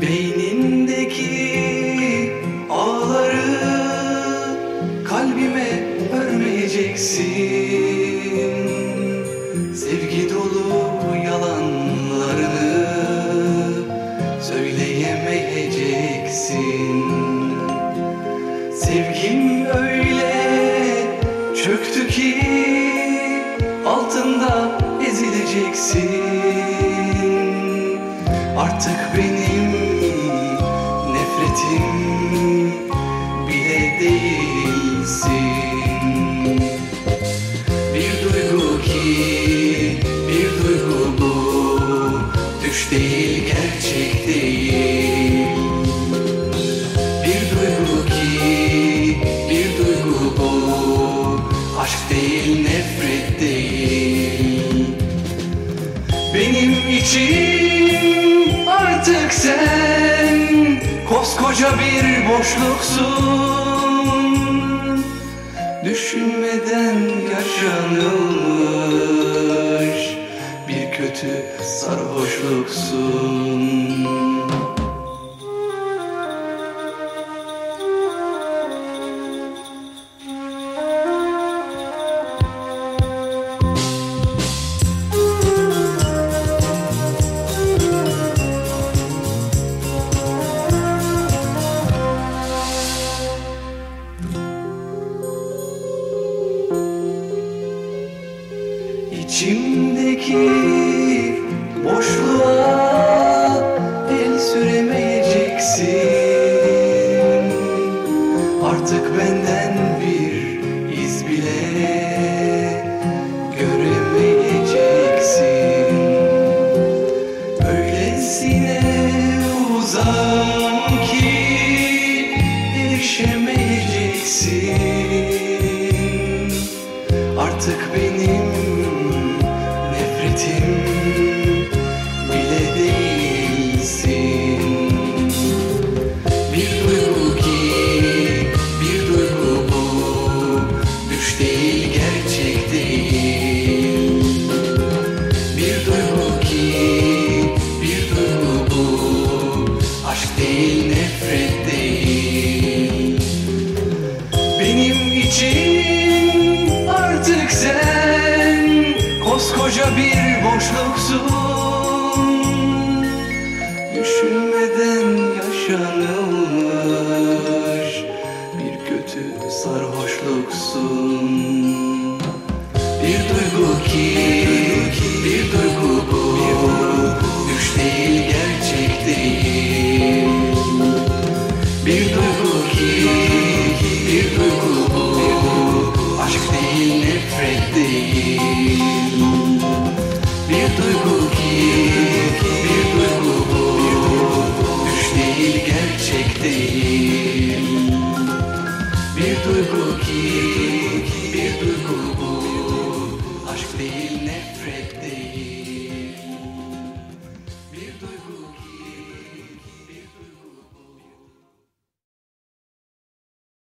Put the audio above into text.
Beynindeki ağları kalbime örmeyeceksin. Sevgi dolu yalanlarını söyleyemeyeceksin. Sevgim öyle çöktü ki altında ezileceksin. Artık beni nefretim bile Bir duygu ki bir duygu bu Düş değil Bir duygu ki bir duygu bu Aşk değil. Benim için artık sen koskoca bir boşluksun. Düşünmeden yaşanılmış bir kötü sarhoşluksun İçimdeki boşluğa el süremeyeceksin. Artık benden bir iz bile göremeyeceksin. Öylesine uzağım ki erişemeyeceksin. Artık benim bir boşluksun Düşünmeden yaşanılmış bir kötü sarhoşluksun Bir duygu ki bir duygu bu. Düş değil gerçek değil. Bir duygu ki bir duygu bu. Aşk değil nefret değil Bir duygu ki bir duygu bu. Aşk değil nefret değil